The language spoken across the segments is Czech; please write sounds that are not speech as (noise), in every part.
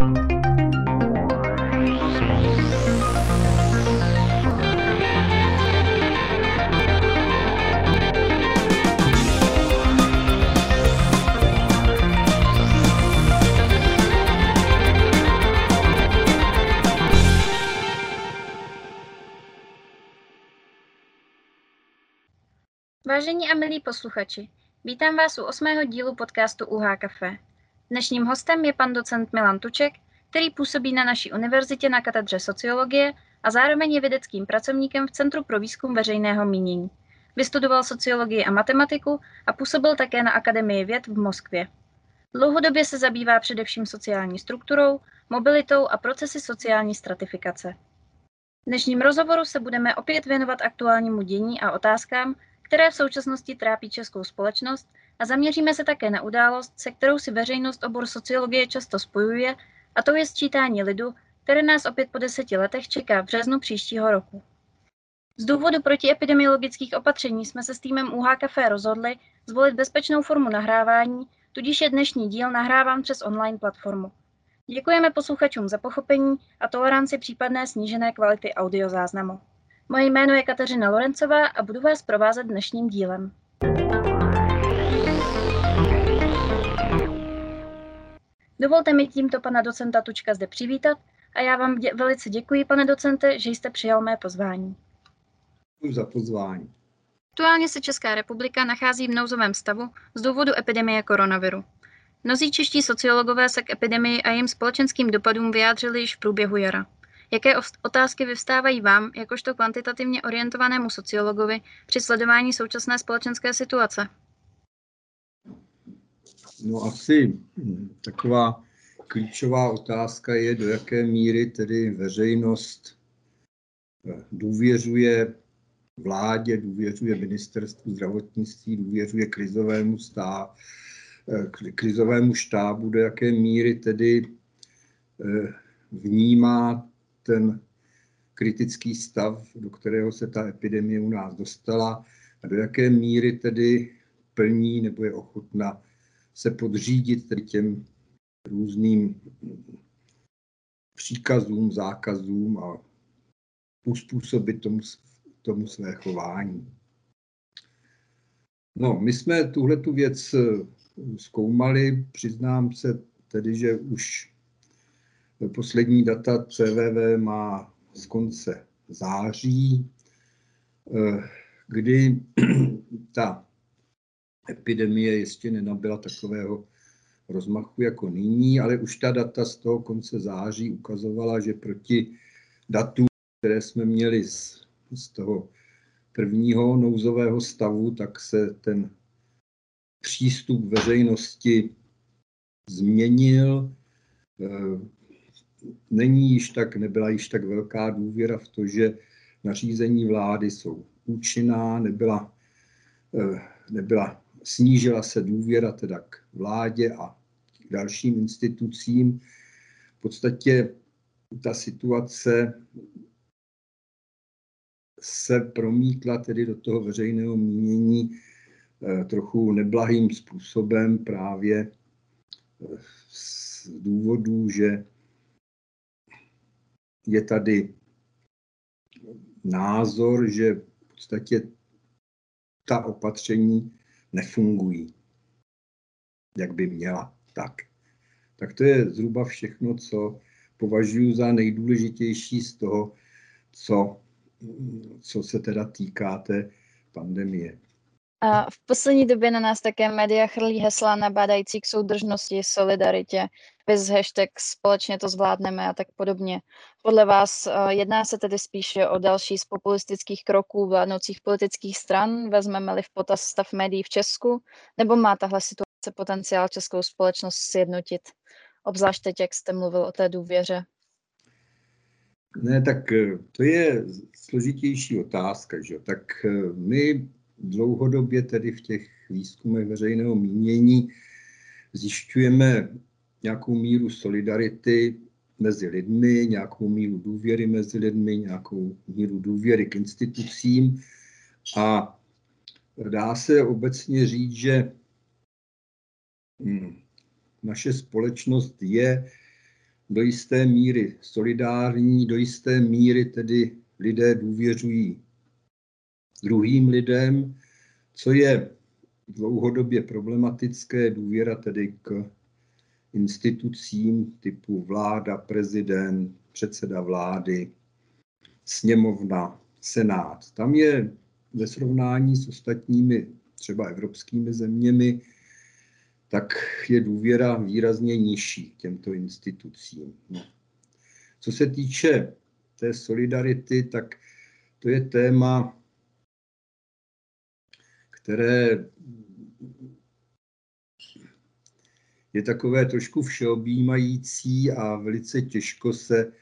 Vážení a milí posluchači, vítám vás u osmého dílu podcastu UH Café. Dnešním hostem je pan docent Milan Tuček, který působí na naší univerzitě na katedře sociologie a zároveň je vědeckým pracovníkem v Centru pro výzkum veřejného mínění. Vystudoval sociologii a matematiku a působil také na Akademii věd v Moskvě. Dlouhodobě se zabývá především sociální strukturou, mobilitou a procesy sociální stratifikace. V dnešním rozhovoru se budeme opět věnovat aktuálnímu dění a otázkám, které v současnosti trápí českou společnost a zaměříme se také na událost, se kterou si veřejnost obor sociologie často spojuje, a to je sčítání lidu, které nás opět po deseti letech čeká v březnu příštího roku. Z důvodu protiepidemiologických opatření jsme se s týmem UH Café rozhodli zvolit bezpečnou formu nahrávání, tudíž je dnešní díl nahráván přes online platformu. Děkujeme posluchačům za pochopení a toleranci případné snížené kvality audiozáznamu. Moje jméno je Kateřina Lorencová a budu vás provázet dnešním dílem. Dovolte mi tímto pana docenta Tučka zde přivítat a já vám dě- velice děkuji, pane docente, že jste přijal mé pozvání. Děkuji za pozvání. Aktuálně se Česká republika nachází v nouzovém stavu z důvodu epidemie koronaviru. Mnozí čeští sociologové se k epidemii a jejím společenským dopadům vyjádřili již v průběhu jara. Jaké otázky vyvstávají vám, jakožto kvantitativně orientovanému sociologovi, při sledování současné společenské situace? No asi hm, taková klíčová otázka je, do jaké míry tedy veřejnost eh, důvěřuje vládě, důvěřuje ministerstvu zdravotnictví, důvěřuje krizovému, stá, eh, krizovému štábu, do jaké míry tedy eh, vnímá ten kritický stav, do kterého se ta epidemie u nás dostala a do jaké míry tedy plní nebo je ochotna se podřídit tedy těm různým příkazům, zákazům a uspůsobit tomu, tomu své chování. No, my jsme tuhle tu věc zkoumali, přiznám se tedy, že už Poslední data CVV má z konce září, eh, kdy (clears throat) ta epidemie ještě nenabyla takového rozmachu jako nyní, ale už ta data z toho konce září ukazovala, že proti datům, které jsme měli z, z toho prvního nouzového stavu, tak se ten přístup veřejnosti změnil. Není již tak, nebyla již tak velká důvěra v to, že nařízení vlády jsou účinná, nebyla, eh, nebyla, snížila se důvěra teda k vládě a k dalším institucím. V podstatě ta situace se promítla tedy do toho veřejného mínění eh, trochu neblahým způsobem právě eh, z důvodu, že je tady názor, že v podstatě ta opatření nefungují, jak by měla. Tak. tak to je zhruba všechno, co považuji za nejdůležitější z toho, co, co se teda týká té pandemie. A v poslední době na nás také média chrlí hesla nabádající k soudržnosti, solidaritě, bez hashtag společně to zvládneme a tak podobně. Podle vás uh, jedná se tedy spíše o další z populistických kroků vládnoucích politických stran, vezmeme-li v potaz stav médií v Česku, nebo má tahle situace potenciál českou společnost sjednotit? Obzvlášť teď, jak jste mluvil o té důvěře. Ne, tak eh, to je složitější otázka. Že? Tak eh, my dlouhodobě tedy v těch výzkumech veřejného mínění zjišťujeme nějakou míru solidarity mezi lidmi, nějakou míru důvěry mezi lidmi, nějakou míru důvěry k institucím. A dá se obecně říct, že hm, naše společnost je do jisté míry solidární, do jisté míry tedy lidé důvěřují druhým lidem, co je dlouhodobě problematické, důvěra tedy k institucím typu vláda, prezident, předseda vlády, sněmovna, senát. Tam je ve srovnání s ostatními třeba evropskými zeměmi, tak je důvěra výrazně nižší těmto institucím. No. Co se týče té solidarity, tak to je téma, které je takové trošku všeobjímající a velice těžko se e,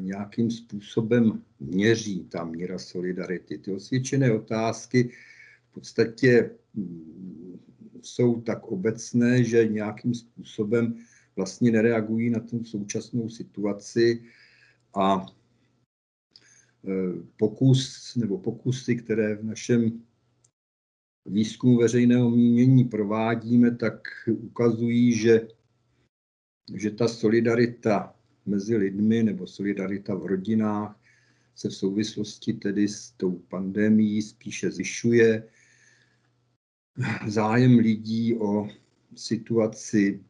nějakým způsobem měří ta míra solidarity. Ty osvědčené otázky v podstatě mm, jsou tak obecné, že nějakým způsobem vlastně nereagují na tu současnou situaci a e, pokus nebo pokusy, které v našem výzkumu veřejného mínění provádíme, tak ukazují, že, že ta solidarita mezi lidmi nebo solidarita v rodinách se v souvislosti tedy s tou pandemí spíše zvyšuje. Zájem lidí o situaci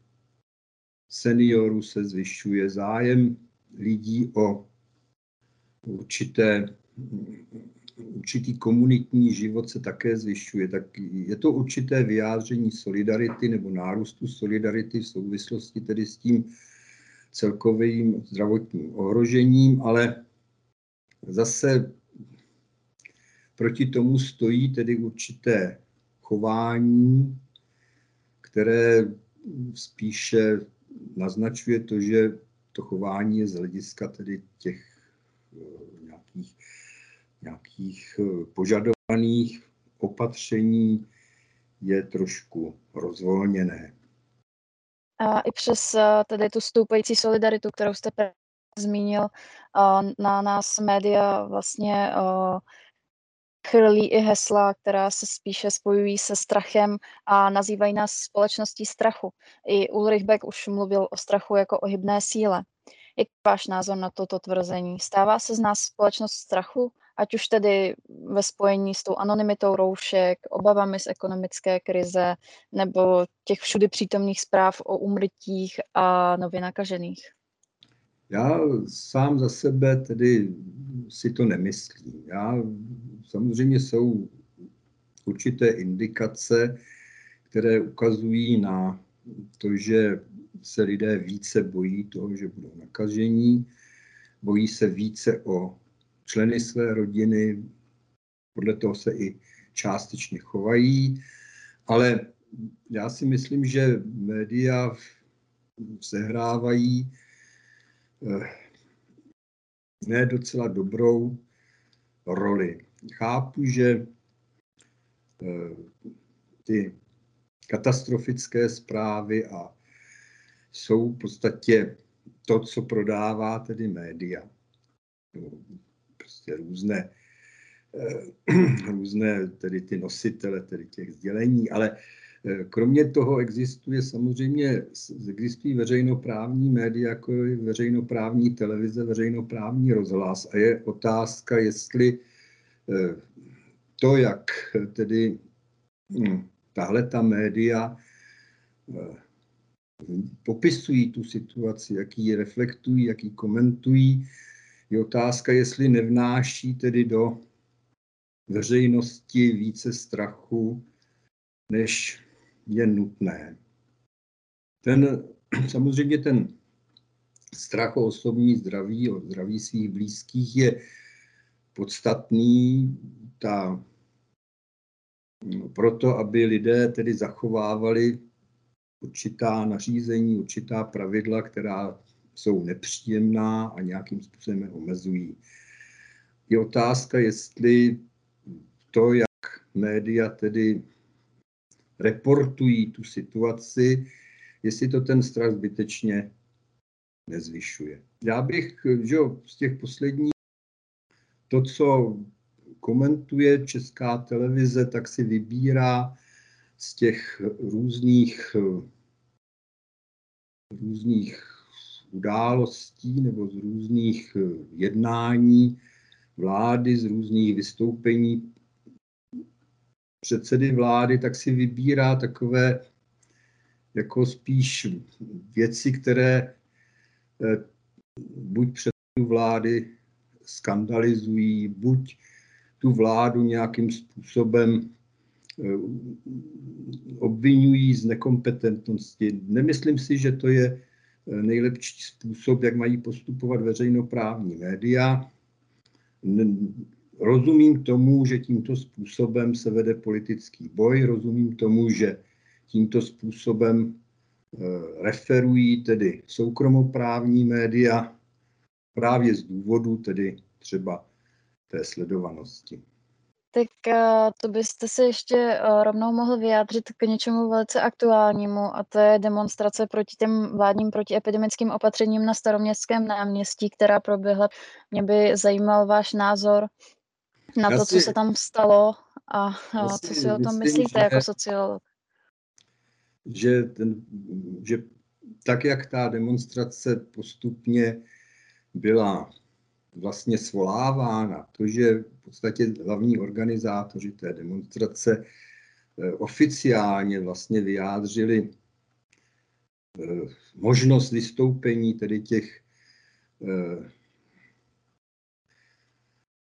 seniorů se zvyšuje, zájem lidí o určité určitý komunitní život se také zvyšuje, tak je to určité vyjádření solidarity nebo nárůstu solidarity v souvislosti tedy s tím celkovým zdravotním ohrožením, ale zase proti tomu stojí tedy určité chování, které spíše naznačuje to, že to chování je z hlediska tedy těch eh, nějakých nějakých eh, požadovaných opatření je trošku rozvolněné. A i přes eh, tedy tu stoupající solidaritu, kterou jste zmínil, eh, na nás média vlastně chrlí i hesla, která se spíše spojují se strachem a nazývají nás společností strachu. I Ulrich Beck už mluvil o strachu jako o hybné síle. Jak váš názor na toto tvrzení? Stává se z nás společnost strachu ať už tedy ve spojení s tou anonymitou roušek, obavami z ekonomické krize nebo těch všudy přítomných zpráv o umrtích a nově nakažených? Já sám za sebe tedy si to nemyslím. Já, samozřejmě jsou určité indikace, které ukazují na to, že se lidé více bojí toho, že budou nakažení, bojí se více o členy své rodiny, podle toho se i částečně chovají, ale já si myslím, že média sehrávají eh, ne docela dobrou roli. Chápu, že eh, ty katastrofické zprávy a jsou v podstatě to, co prodává tedy média prostě různé, eh, (clears throat) různé tedy ty nositele tedy těch sdělení, ale eh, Kromě toho existuje samozřejmě, existují veřejnoprávní média, jako je veřejnoprávní televize, veřejnoprávní rozhlas a je otázka, jestli eh, to, jak tedy hm, tahle ta média popisují tu situaci, jaký ji reflektují, jaký komentují, je otázka, jestli nevnáší tedy do veřejnosti více strachu, než je nutné. Ten, samozřejmě ten strach o osobní zdraví, o zdraví svých blízkých je podstatný. Ta, proto, aby lidé tedy zachovávali určitá nařízení, určitá pravidla, která jsou nepříjemná a nějakým způsobem je omezují. Je otázka, jestli to, jak média tedy reportují tu situaci, jestli to ten strach zbytečně nezvyšuje. Já bych že z těch posledních, to, co komentuje česká televize, tak si vybírá z těch různých, různých událostí nebo z různých jednání vlády, z různých vystoupení předsedy vlády, tak si vybírá takové jako spíš věci, které eh, buď předsedu vlády skandalizují, buď tu vládu nějakým způsobem eh, obvinují z nekompetentnosti. Nemyslím si, že to je eh, nejlepší způsob, jak mají postupovat veřejnoprávní média. Rozumím tomu, že tímto způsobem se vede politický boj, rozumím tomu, že tímto způsobem eh, referují tedy soukromoprávní média právě z důvodu tedy třeba té sledovanosti. Tak eh, to byste se ještě eh, rovnou mohl vyjádřit k něčemu velice aktuálnímu a to je demonstrace proti těm vládním protiepidemickým opatřením na staroměstském náměstí, která proběhla. Mě by zajímal váš názor na já to, si, co se tam stalo a, a co si o tom myslíte že, jako sociolog. Že, ten, že tak, jak ta demonstrace postupně byla vlastně svolávána, to, že v podstatě hlavní organizátoři té demonstrace eh, oficiálně vlastně vyjádřili eh, možnost vystoupení tedy těch eh,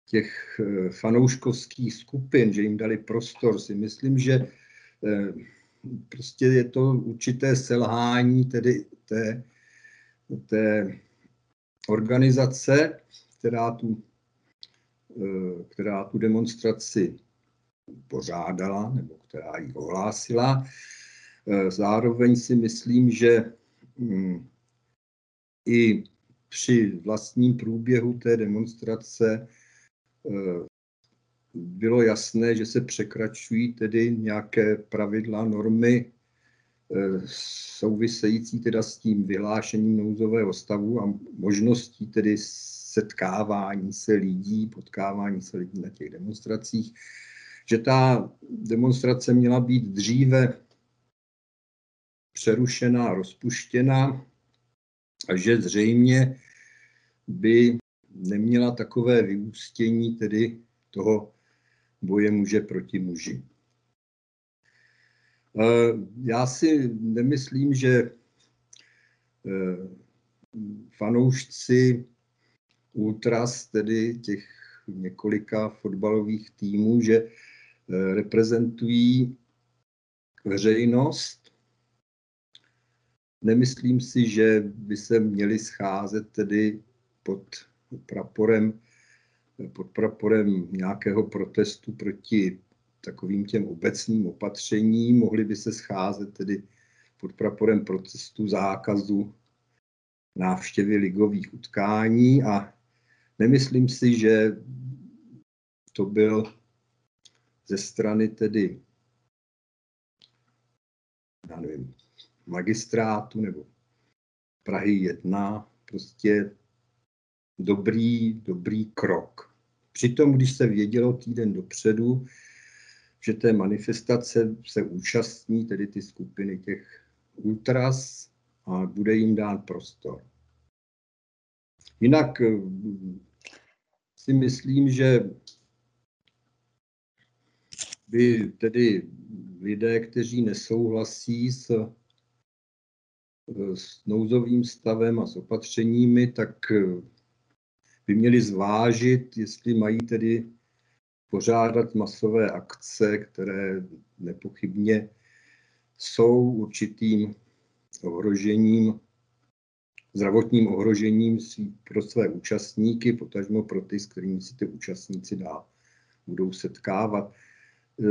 těch fanouškovských skupin, že jim dali prostor, si myslím, že prostě je to určité selhání tedy té, té organizace, která tu, eh, která tu demonstraci pořádala nebo která ji ohlásila. Eh, zároveň si myslím, že hm, i při vlastním průběhu té demonstrace eh, bylo jasné, že se překračují tedy nějaké pravidla, normy související teda s tím vyhlášením nouzového stavu a možností tedy setkávání se lidí, potkávání se lidí na těch demonstracích, že ta demonstrace měla být dříve přerušená, rozpuštěna a že zřejmě by neměla takové vyústění tedy toho boje muže proti muži. Eh, já si nemyslím, že eh, fanoušci ultras, tedy těch několika fotbalových týmů, že eh, reprezentují veřejnost. Nemyslím si, že by se měli scházet tedy pod praporem, pod praporem nějakého protestu proti takovým těm obecným opatřením. Mohli by se scházet tedy pod praporem protestu zákazu návštěvy ligových utkání a Nemyslím si, že to byl ze strany tedy já nevím, magistrátu nebo Prahy 1 prostě dobrý, dobrý krok. Přitom, když se vědělo týden dopředu, že té manifestace se účastní tedy ty skupiny těch ultras a bude jim dán prostor. Jinak si myslím, že by tedy lidé, kteří nesouhlasí s, s nouzovým stavem a s opatřeními, tak by měli zvážit, jestli mají tedy pořádat masové akce, které nepochybně jsou určitým ohrožením zdravotním ohrožením pro své účastníky, potažmo pro ty, s kterými si ty účastníci dál budou setkávat. E,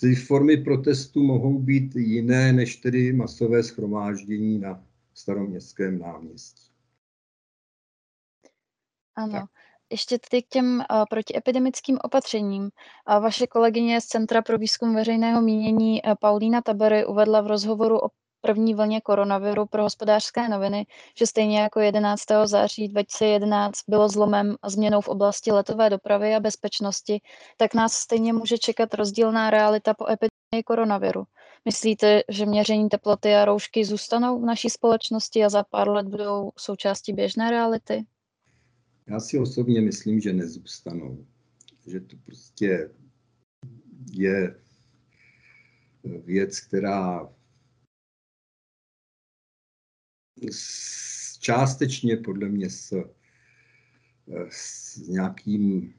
ty formy protestu mohou být jiné než tedy masové schromáždění na staroměstském náměstí. Ano. Tak. Ještě tedy k těm uh, protiepidemickým opatřením. Uh, vaše kolegyně z Centra pro výzkum veřejného mínění uh, Paulína Tabery uvedla v rozhovoru o první vlně koronaviru pro Hospodářské noviny, že stejně jako 11. září 2011 bylo zlomem a změnou v oblasti letové dopravy a bezpečnosti, tak nás stejně může čekat rozdílná realita po epidemii koronaviru. Myslíte, že měření teploty a roušky zůstanou v naší společnosti a za pár let budou součástí běžné reality? Já si osobně myslím, že nezůstanou. Že to prostě je věc, která částečně podle mě s, s nějakým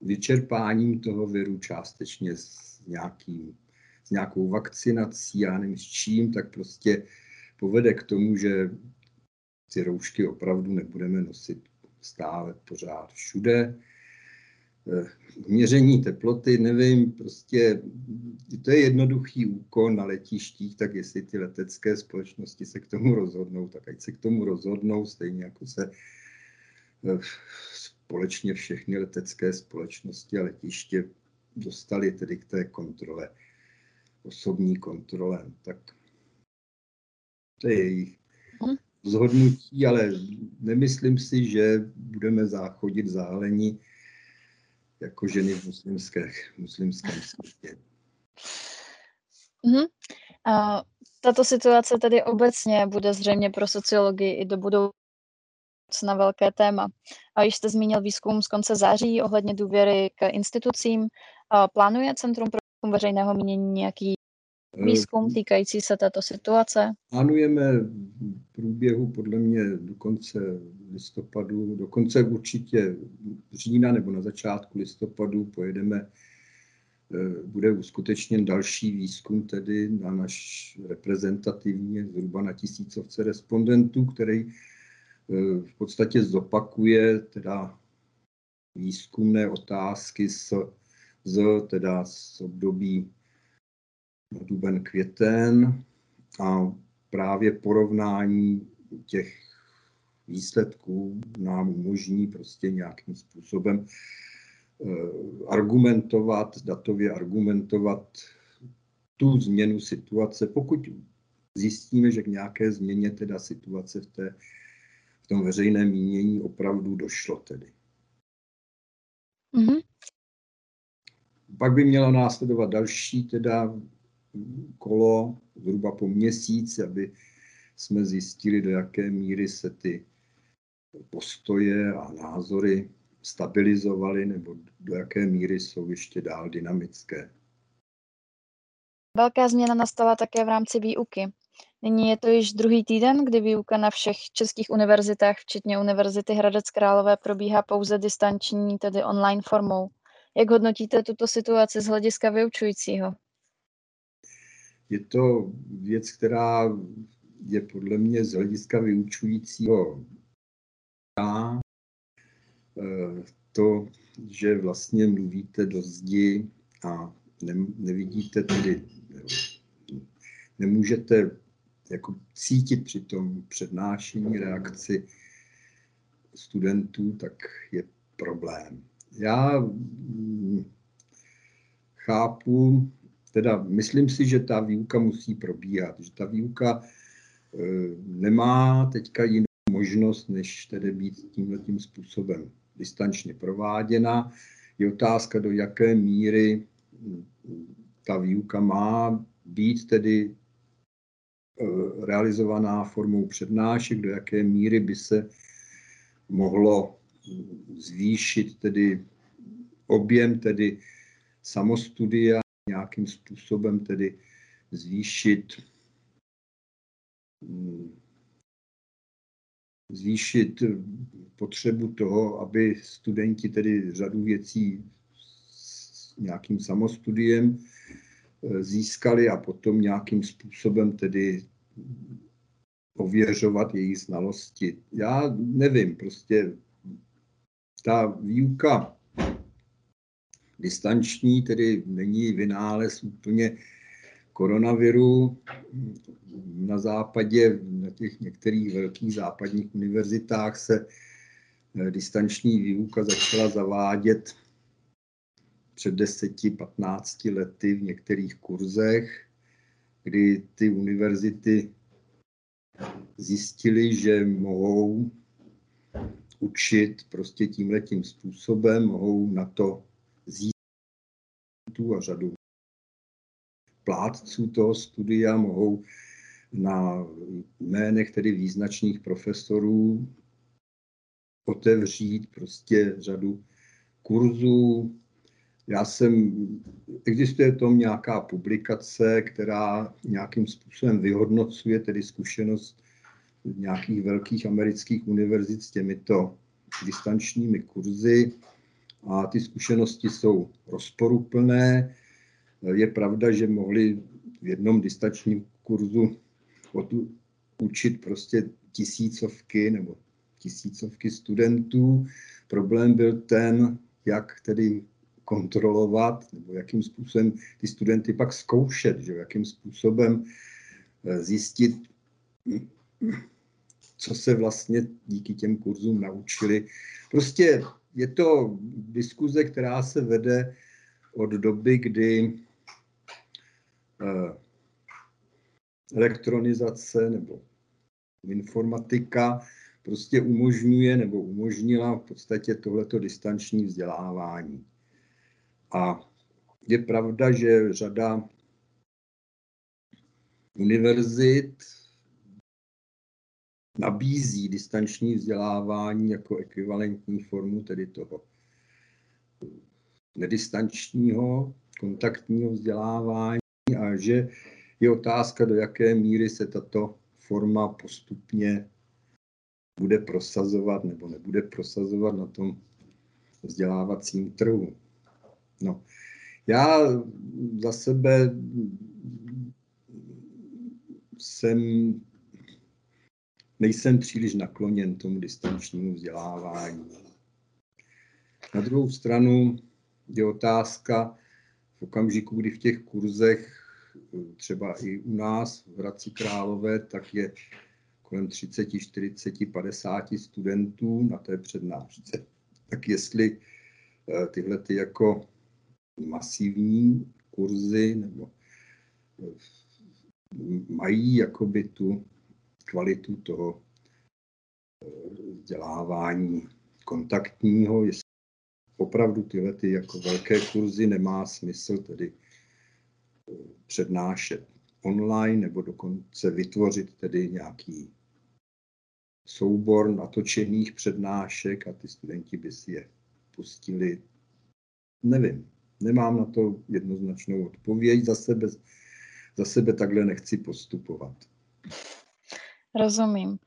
vyčerpáním toho viru, částečně s, nějakým, s nějakou vakcinací, já nevím s čím, tak prostě povede k tomu, že ty roušky opravdu nebudeme nosit stále pořád všude. Eh, měření teploty, nevím, prostě to je jednoduchý úkon na letištích, tak jestli ty letecké společnosti se k tomu rozhodnou, tak ať se k tomu rozhodnou, stejně jako se eh, společně všechny letecké společnosti a letiště dostali tedy k té kontrole, osobní kontrole. Tak to je jejich mhm. rozhodnutí, ale nemyslím si, že budeme záchodit zálení jako ženy v muslimské, muslimském světě. Mm-hmm. A tato situace tedy obecně bude zřejmě pro sociologii i do budoucna velké téma. A již jste zmínil výzkum z konce září ohledně důvěry k institucím. A plánuje Centrum pro veřejného mínění nějaký výzkum eh, týkající se této situace? Plánujeme v průběhu podle mě do konce listopadu, dokonce určitě října nebo na začátku listopadu pojedeme, eh, bude uskutečněn další výzkum tedy na naš reprezentativně zhruba na tisícovce respondentů, který eh, v podstatě zopakuje teda výzkumné otázky z, z, teda z období duben, květen a právě porovnání těch výsledků nám umožní prostě nějakým způsobem eh, argumentovat, datově argumentovat tu změnu situace, pokud zjistíme, že k nějaké změně teda situace v, té, v tom veřejném mínění opravdu došlo tedy. Mm-hmm. Pak by měla následovat další teda kolo zhruba po měsíci, aby jsme zjistili, do jaké míry se ty postoje a názory stabilizovaly nebo do jaké míry jsou ještě dál dynamické. Velká změna nastala také v rámci výuky. Nyní je to již druhý týden, kdy výuka na všech českých univerzitách, včetně Univerzity Hradec Králové, probíhá pouze distanční, tedy online formou. Jak hodnotíte tuto situaci z hlediska vyučujícího? Je to věc, která je podle mě z hlediska vyučujícího eh, to, že vlastně mluvíte do zdi a ne, nevidíte tedy, nemůžete jako cítit při tom přednášení reakci studentů, tak je problém. Já mm, chápu, teda myslím si, že ta výuka musí probíhat, že ta výuka e, nemá teďka jinou možnost, než tedy být tímhle tím způsobem distančně prováděna. Je otázka, do jaké míry ta výuka má být tedy e, realizovaná formou přednášek, do jaké míry by se mohlo zvýšit tedy objem tedy samostudia nějakým způsobem tedy zvýšit mm, zvýšit potřebu toho, aby studenti tedy řadu věcí s nějakým samostudiem eh, získali a potom nějakým způsobem tedy ověřovat jejich znalosti. Já nevím, prostě ta výuka distanční, tedy není vynález úplně koronaviru. Na západě, na těch některých velkých západních univerzitách se eh, distanční výuka začala zavádět před 10-15 lety v některých kurzech, kdy ty univerzity zjistili, že mohou učit prostě tímhletím způsobem, mohou na to získat a řadu plátců toho studia mohou na jménech tedy význačných profesorů otevřít prostě řadu kurzů. Já jsem, existuje tom nějaká publikace, která nějakým způsobem vyhodnocuje tedy zkušenost nějakých velkých amerických univerzit s těmito distančními kurzy a ty zkušenosti jsou rozporuplné. Je pravda, že mohli v jednom distančním kurzu učit prostě tisícovky nebo tisícovky studentů. Problém byl ten, jak tedy kontrolovat, nebo jakým způsobem ty studenty pak zkoušet, že jakým způsobem eh, zjistit, co se vlastně díky těm kurzům naučili. Prostě je to diskuze, která se vede od doby, kdy eh, elektronizace nebo informatika prostě umožňuje nebo umožnila v podstatě tohleto distanční vzdělávání. A je pravda, že řada univerzit nabízí distanční vzdělávání jako ekvivalentní formu tedy toho nedistančního kontaktního vzdělávání a že je otázka, do jaké míry se tato forma postupně bude prosazovat nebo nebude prosazovat na tom vzdělávacím trhu. No. Já za sebe jsem, nejsem příliš nakloněn tomu distančnímu vzdělávání. Na druhou stranu je otázka v okamžiku, kdy v těch kurzech, třeba i u nás v Hradci Králové, tak je kolem 30, 40, 50 studentů na té přednášce. Tak jestli eh, tyhle ty jako masivní kurzy nebo eh, mají jakoby tu kvalitu toho eh, vzdělávání kontaktního, jestli opravdu tyhle ty jako velké kurzy nemá smysl tedy přednášet online nebo dokonce vytvořit tedy nějaký soubor natočených přednášek a ty studenti by si je pustili. Nevím, nemám na to jednoznačnou odpověď. Za sebe, za sebe takhle nechci postupovat. Rozumím.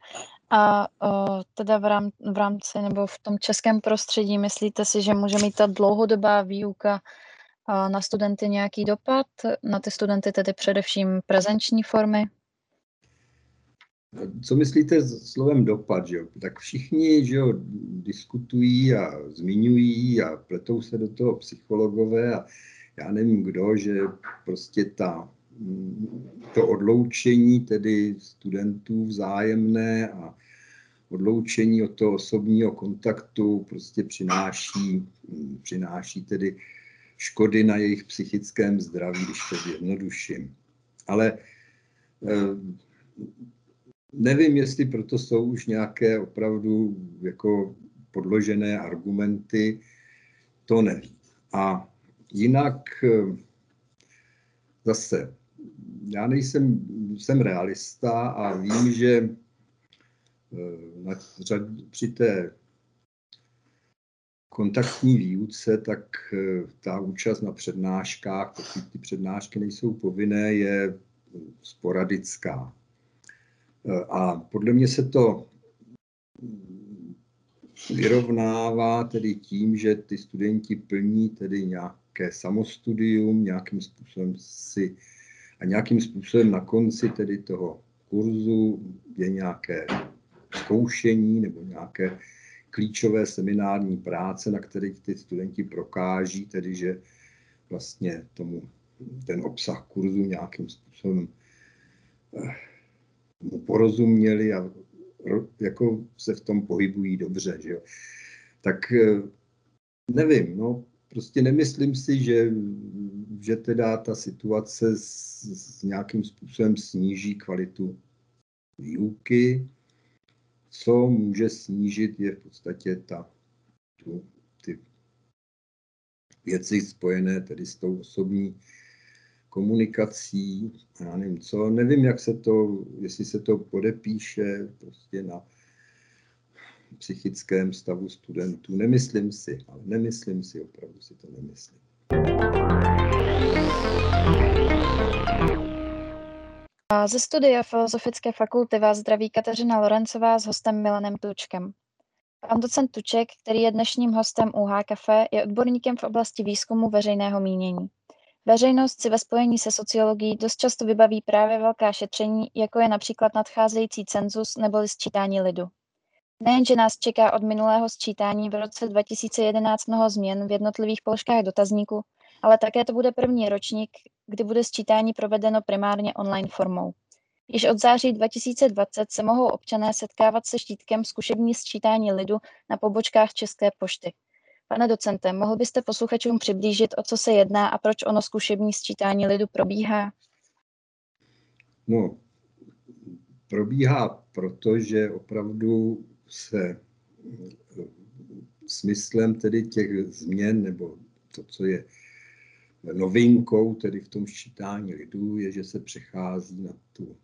A o, teda v, rám, v rámci nebo v tom českém prostředí myslíte si, že může mít ta dlouhodobá výuka a na studenty nějaký dopad? Na ty studenty tedy především prezenční formy? Co myslíte s slovem dopad? Že jo? Tak všichni že jo, diskutují a zmiňují a pletou se do toho psychologové a já nevím kdo, že prostě ta, to odloučení tedy studentů vzájemné a odloučení od toho osobního kontaktu prostě přináší, přináší tedy škody na jejich psychickém zdraví, když to zjednoduším. Ale eh, Nevím, jestli proto jsou už nějaké opravdu jako podložené argumenty, to nevím. A jinak eh, zase, já nejsem, jsem realista a vím, že eh, na při té kontaktní výuce, tak eh, ta účast na přednáškách, pokud ty přednášky nejsou povinné, je sporadická. A podle mě se to vyrovnává tedy tím, že ty studenti plní tedy nějaké samostudium, nějakým způsobem si a nějakým způsobem na konci tedy toho kurzu je nějaké zkoušení nebo nějaké klíčové seminární práce, na kterých ty studenti prokáží, tedy že vlastně tomu ten obsah kurzu nějakým způsobem eh, mu porozuměli a jako se v tom pohybují dobře. Že jo. Tak eh, nevím, no, prostě nemyslím si, že, že teda ta situace s, s nějakým způsobem sníží kvalitu výuky. Co může snížit, je v podstatě ta, tu, ty věci spojené tedy s tou osobní komunikací, já nevím co, nevím, jak se to, jestli se to podepíše prostě na psychickém stavu studentů. Nemyslím si, ale nemyslím si, opravdu si to nemyslím. Ze studia Filozofické fakulty vás zdraví Kateřina Lorencová s hostem Milanem Tučkem. Pan docent Tuček, který je dnešním hostem UH Café, je odborníkem v oblasti výzkumu veřejného mínění. Veřejnost si ve spojení se sociologií dost často vybaví právě velká šetření, jako je například nadcházející cenzus nebo sčítání lidu. Nejenže nás čeká od minulého sčítání v roce 2011 mnoho změn v jednotlivých položkách dotazníku, ale také to bude první ročník, kdy bude sčítání provedeno primárně online formou. Již od září 2020 se mohou občané setkávat se štítkem zkušební sčítání lidu na pobočkách České pošty. Pane docente, mohl byste posluchačům přiblížit, o co se jedná a proč ono zkušební sčítání lidu probíhá? No, probíhá proto, že opravdu se smyslem tedy těch změn, nebo to, co je novinkou tedy v tom sčítání lidů, je, že se přechází na tu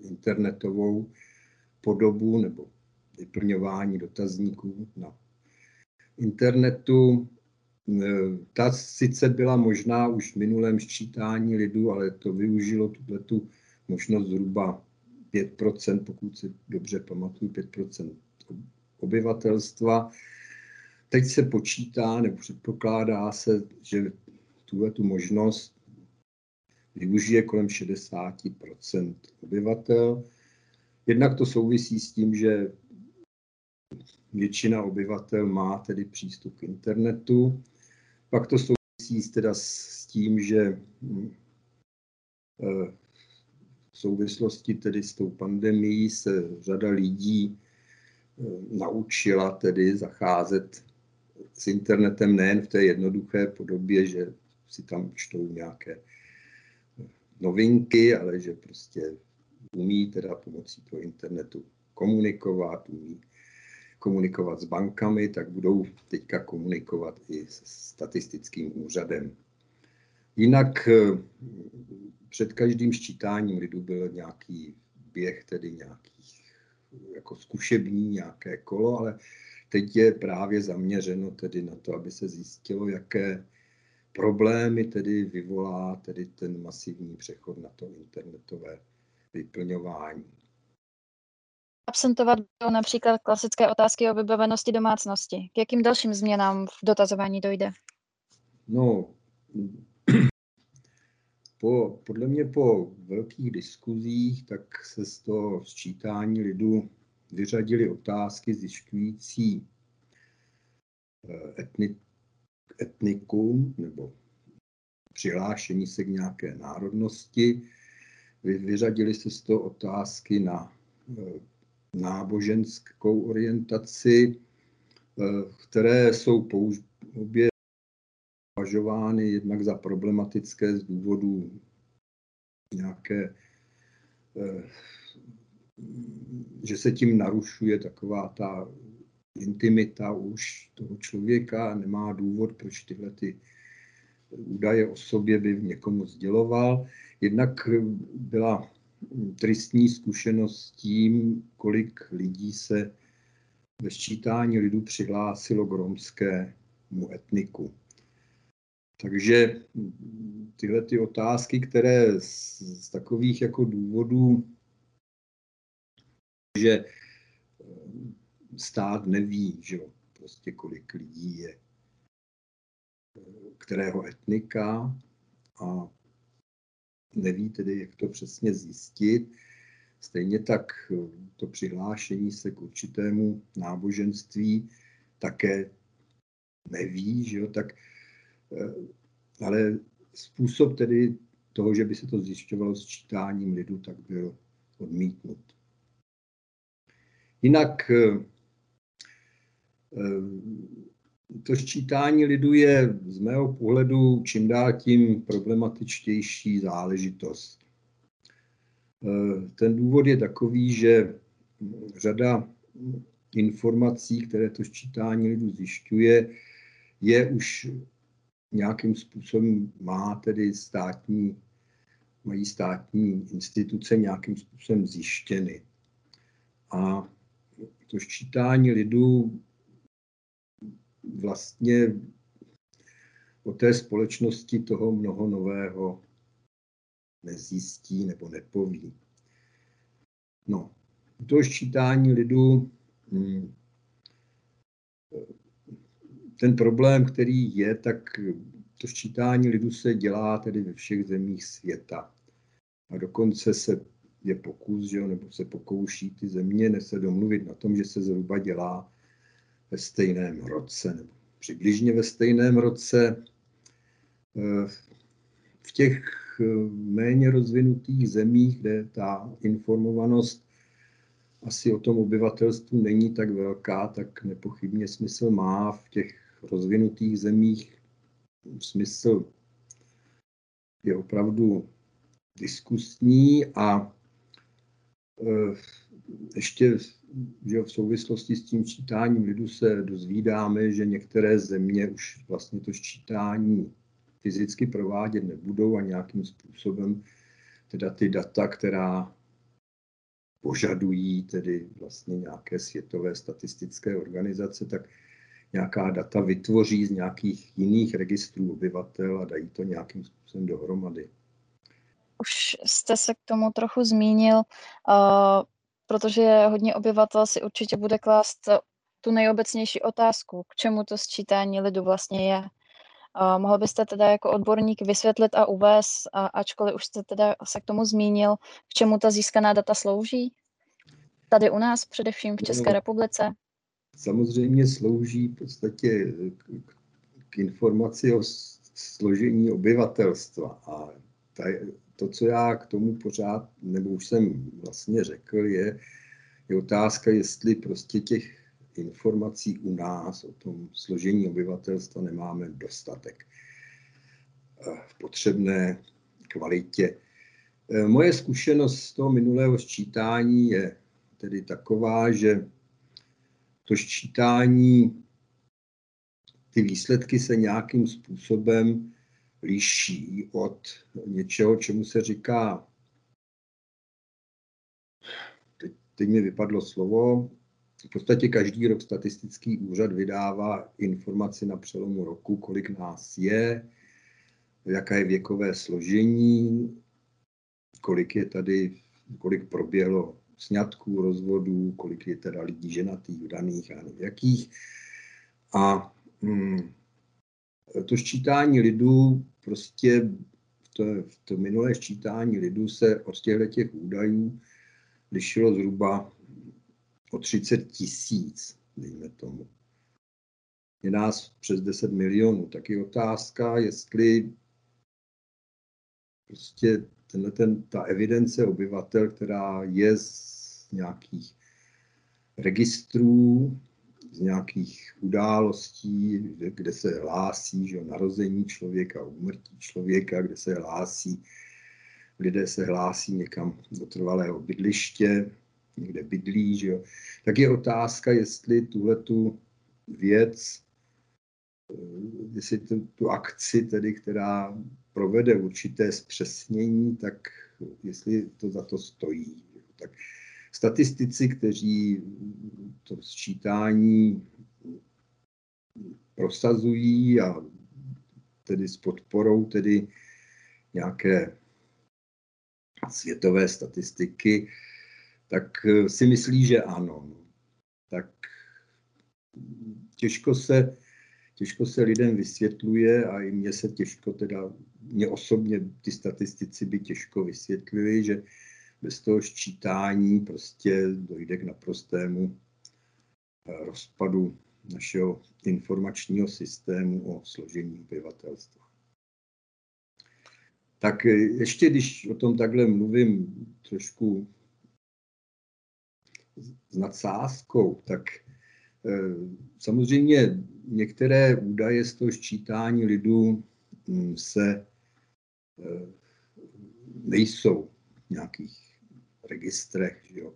internetovou podobu nebo vyplňování dotazníků na internetu. Ta sice byla možná už v minulém sčítání lidů, ale to využilo tu možnost zhruba 5%, pokud si dobře pamatuju, 5% obyvatelstva. Teď se počítá nebo předpokládá se, že tuhle tu možnost využije kolem 60% obyvatel. Jednak to souvisí s tím, že většina obyvatel má tedy přístup k internetu. Pak to souvisí teda s tím, že hm, eh, v souvislosti tedy s tou pandemí se řada lidí eh, naučila tedy zacházet s internetem nejen v té jednoduché podobě, že si tam čtou nějaké novinky, ale že prostě umí teda pomocí toho internetu komunikovat, umí komunikovat s bankami, tak budou teďka komunikovat i s statistickým úřadem. Jinak eh, před každým ščítáním lidu byl nějaký běh, tedy nějaký jako zkušební nějaké kolo, ale teď je právě zaměřeno tedy na to, aby se zjistilo, jaké problémy tedy vyvolá tedy ten masivní přechod na to internetové vyplňování. Absentovat budou například klasické otázky o vybavenosti domácnosti. K jakým dalším změnám v dotazování dojde? No, po, podle mě po velkých diskuzích tak se z toho sčítání lidu vyřadily otázky zjišťující eh, etni, etnikum nebo přihlášení se k nějaké národnosti. Vyřadili se z toho otázky na eh, náboženskou orientaci, eh, které jsou obě považovány jednak za problematické z důvodu nějaké, eh, že se tím narušuje taková ta intimita už toho člověka, nemá důvod, proč tyhle ty údaje o sobě by někomu sděloval. Jednak byla tristní zkušenost s tím, kolik lidí se ve sčítání lidu přihlásilo k romskému etniku. Takže tyhle ty otázky, které z, z takových jako důvodů, že stát neví, že prostě kolik lidí je kterého etnika a neví tedy, jak to přesně zjistit. Stejně tak to přihlášení se k určitému náboženství také neví, že jo, tak eh, ale způsob tedy toho, že by se to zjišťovalo s čítáním lidu, tak byl odmítnut. Jinak eh, to sčítání lidu je z mého pohledu čím dál tím problematičtější záležitost. Eh, ten důvod je takový, že řada informací, které to sčítání lidu zjišťuje, je už nějakým způsobem má tedy státní, mají státní instituce nějakým způsobem zjištěny. A to ščítání lidu vlastně o té společnosti toho mnoho nového nezjistí nebo nepoví. No, to ščítání lidu, hm, ten problém, který je, tak to ščítání lidu se dělá tedy ve všech zemích světa. A dokonce se je pokus, že jo, nebo se pokouší ty země se domluvit na tom, že se zhruba dělá ve stejném roce, nebo přibližně ve stejném roce. V těch eh, méně rozvinutých zemích, kde ta informovanost asi o tom obyvatelstvu není tak velká, tak nepochybně smysl má. V těch rozvinutých zemích. Smysl je opravdu diskusní a Eh, ještě že v souvislosti s tím čítáním lidu se dozvídáme, že některé země už vlastně to ščítání fyzicky provádět nebudou a nějakým způsobem teda ty data, která požadují tedy vlastně nějaké světové statistické organizace, tak nějaká data vytvoří z nějakých jiných registrů obyvatel a dají to nějakým způsobem dohromady už jste se k tomu trochu zmínil, uh, protože hodně obyvatel si určitě bude klást tu nejobecnější otázku, k čemu to sčítání lidu vlastně je. Uh, mohl byste teda jako odborník vysvětlit a uvést, a ačkoliv už jste teda se k tomu zmínil, k čemu ta získaná data slouží? Tady u nás, především v České republice? Samozřejmě slouží v podstatě k, k informaci o složení obyvatelstva a ta, to, co já k tomu pořád, nebo už jsem vlastně řekl, je, je otázka, jestli prostě těch informací u nás o tom složení obyvatelstva nemáme dostatek eh, v potřebné kvalitě. Eh, moje zkušenost z toho minulého sčítání je tedy taková, že to sčítání, ty výsledky se nějakým způsobem liší od něčeho, čemu se říká, teď, teď mi vypadlo slovo, v podstatě každý rok statistický úřad vydává informaci na přelomu roku, kolik nás je, jaké je věkové složení, kolik je tady, kolik proběhlo sňatků, rozvodů, kolik je teda lidí ženatých, vdaných a jakých. A hm, to ščítání lidů prostě v to, v to minulé ščítání lidů se od těchto těch údajů lišilo zhruba o 30 tisíc, dejme tomu. Je nás přes 10 milionů, tak je otázka, jestli prostě tenhle ten, ta evidence obyvatel, která je z nějakých registrů, z nějakých událostí, kde, se hlásí že narození člověka, umrtí člověka, kde se hlásí, lidé se hlásí někam do trvalého bydliště, někde bydlí, že jo. tak je otázka, jestli tuhle tu věc, jestli tu, tu akci, tedy, která provede určité zpřesnění, tak jestli to za to stojí. Tak statistici, kteří to sčítání prosazují a tedy s podporou tedy nějaké světové statistiky, tak si myslí, že ano. Tak těžko se, těžko se lidem vysvětluje a i mně se těžko teda, mě osobně ty statistici by těžko vysvětlili, že bez toho ščítání prostě dojde k naprostému eh, rozpadu našeho informačního systému o složení obyvatelstva. Tak eh, ještě když o tom takhle mluvím trošku s nadsázkou, tak samozřejmě některé údaje z toho ščítání lidu hm, se nejsou nějakých registrech. Že jo.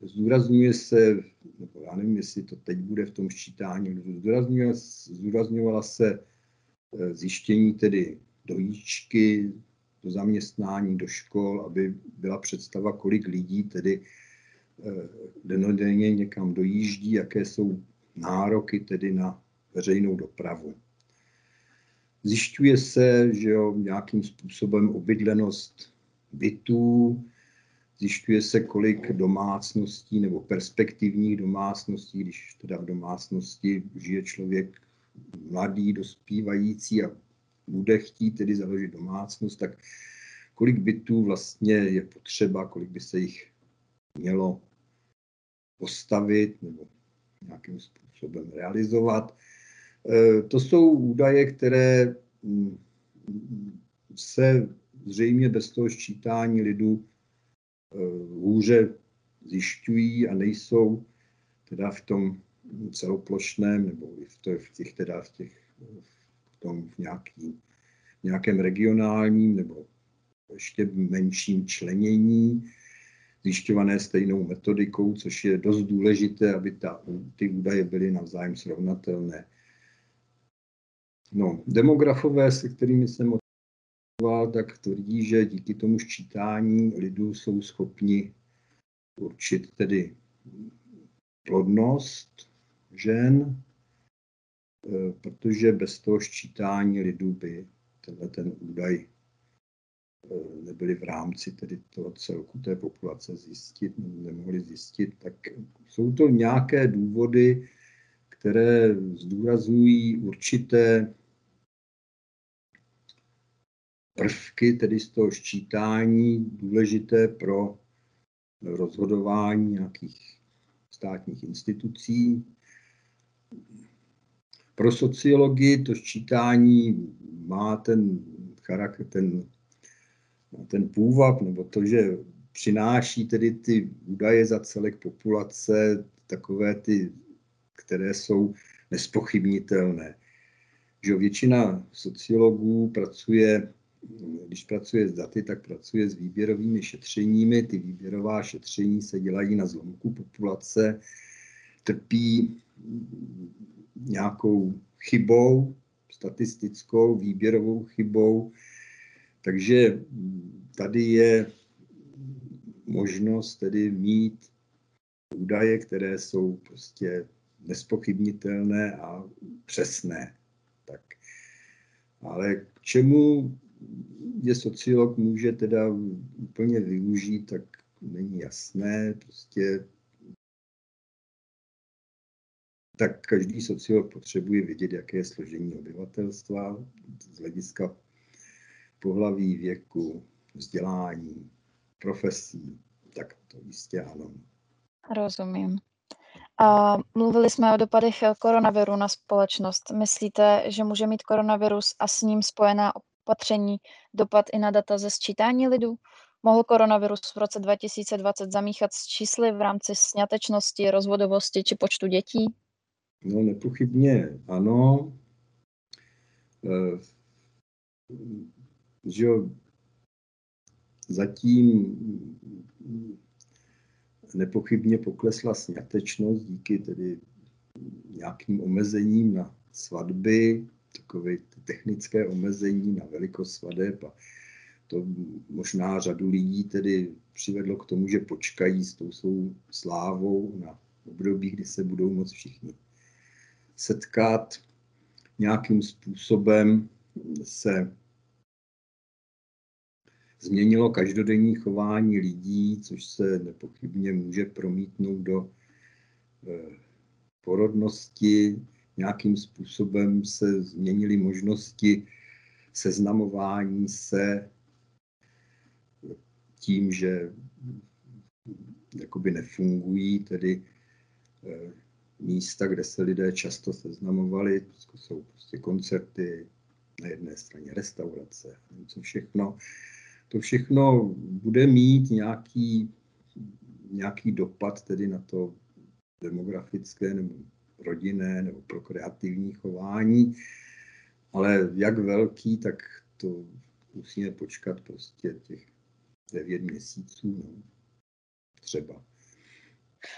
Zdůrazňuje se, nebo já nevím, jestli to teď bude v tom ščítání, zdůrazňovala se eh, zjištění tedy dojíčky, do zaměstnání, do škol, aby byla představa, kolik lidí tedy eh, denodenně někam dojíždí, jaké jsou nároky tedy na veřejnou dopravu. Zjišťuje se, že jo, nějakým způsobem obydlenost bytů, zjišťuje se, kolik domácností nebo perspektivních domácností, když teda v domácnosti žije člověk mladý, dospívající a bude chtít tedy založit domácnost, tak kolik bytů vlastně je potřeba, kolik by se jich mělo postavit nebo nějakým způsobem realizovat. E, to jsou údaje, které mm, se zřejmě bez toho sčítání lidu e, hůře zjišťují a nejsou teda v tom celoplošném nebo v těch, teda v těch v tom v nějaký, nějakém regionálním nebo ještě menším členění, zjišťované stejnou metodikou, což je dost důležité, aby ta, ty údaje byly navzájem srovnatelné. No, demografové, se kterými jsem mluvil, tak tvrdí, že díky tomu sčítání lidů jsou schopni určit tedy plodnost žen, e, protože bez toho sčítání lidů by tenhle ten údaj nebyli v rámci tedy toho celku té populace zjistit, nemohli zjistit, tak jsou to nějaké důvody, které zdůrazňují určité prvky, tedy z toho ščítání, důležité pro rozhodování nějakých státních institucí. Pro sociologii to ščítání má ten charakter, ten, ten půvab, nebo to, že přináší tedy ty údaje za celek populace, takové ty, které jsou nespochybnitelné. Že většina sociologů pracuje když pracuje s daty, tak pracuje s výběrovými šetřeními. Ty výběrová šetření se dělají na zlomku populace, trpí nějakou chybou, statistickou, výběrovou chybou. Takže tady je možnost tedy mít údaje, které jsou prostě nespochybnitelné a přesné. Tak. Ale k čemu je sociolog může teda úplně využít, tak není jasné. Prostě tak každý sociolog potřebuje vědět, jaké je složení obyvatelstva z hlediska pohlaví, věku, vzdělání, profesí. Tak to jistě ano. Rozumím. A mluvili jsme o dopadech koronaviru na společnost. Myslíte, že může mít koronavirus a s ním spojená opatření dopad i na data ze sčítání lidů? Mohl koronavirus v roce 2020 zamíchat s čísly v rámci sňatečnosti, rozvodovosti či počtu dětí? No nepochybně ano. E, že zatím nepochybně poklesla sňatečnost díky tedy nějakým omezením na svatby, takové technické omezení na velikost svadeb a to možná řadu lidí tedy přivedlo k tomu, že počkají s tou svou slávou na období, kdy se budou moct všichni setkat. Nějakým způsobem se změnilo každodenní chování lidí, což se nepochybně může promítnout do eh, porodnosti, nějakým způsobem se změnily možnosti seznamování se tím, že jakoby nefungují tedy eh, místa, kde se lidé často seznamovali, jsou prostě koncerty, na jedné straně restaurace, něco všechno. To všechno bude mít nějaký, nějaký dopad tedy na to demografické nebo rodinné nebo pro kreativní chování, ale jak velký, tak to musíme počkat prostě těch devět měsíců, no, třeba.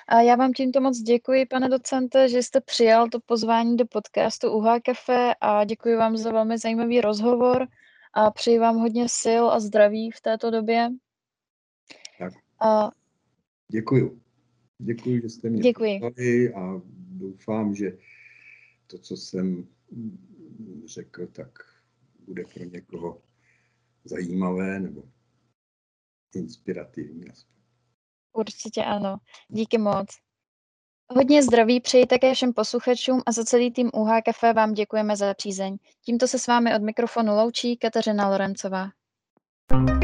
A já vám tímto moc děkuji, pane docente, že jste přijal to pozvání do podcastu UH Cafe a děkuji vám za velmi zajímavý rozhovor a přeji vám hodně sil a zdraví v této době. Tak. A... Děkuji. Děkuji, že jste mě Děkuji. a doufám, že to, co jsem řekl, tak bude pro někoho zajímavé nebo inspirativní. Určitě ano. Díky moc. Hodně zdraví přeji také všem posluchačům a za celý tým UH Café vám děkujeme za přízeň. Tímto se s vámi od mikrofonu loučí Kateřina Lorencová. thank you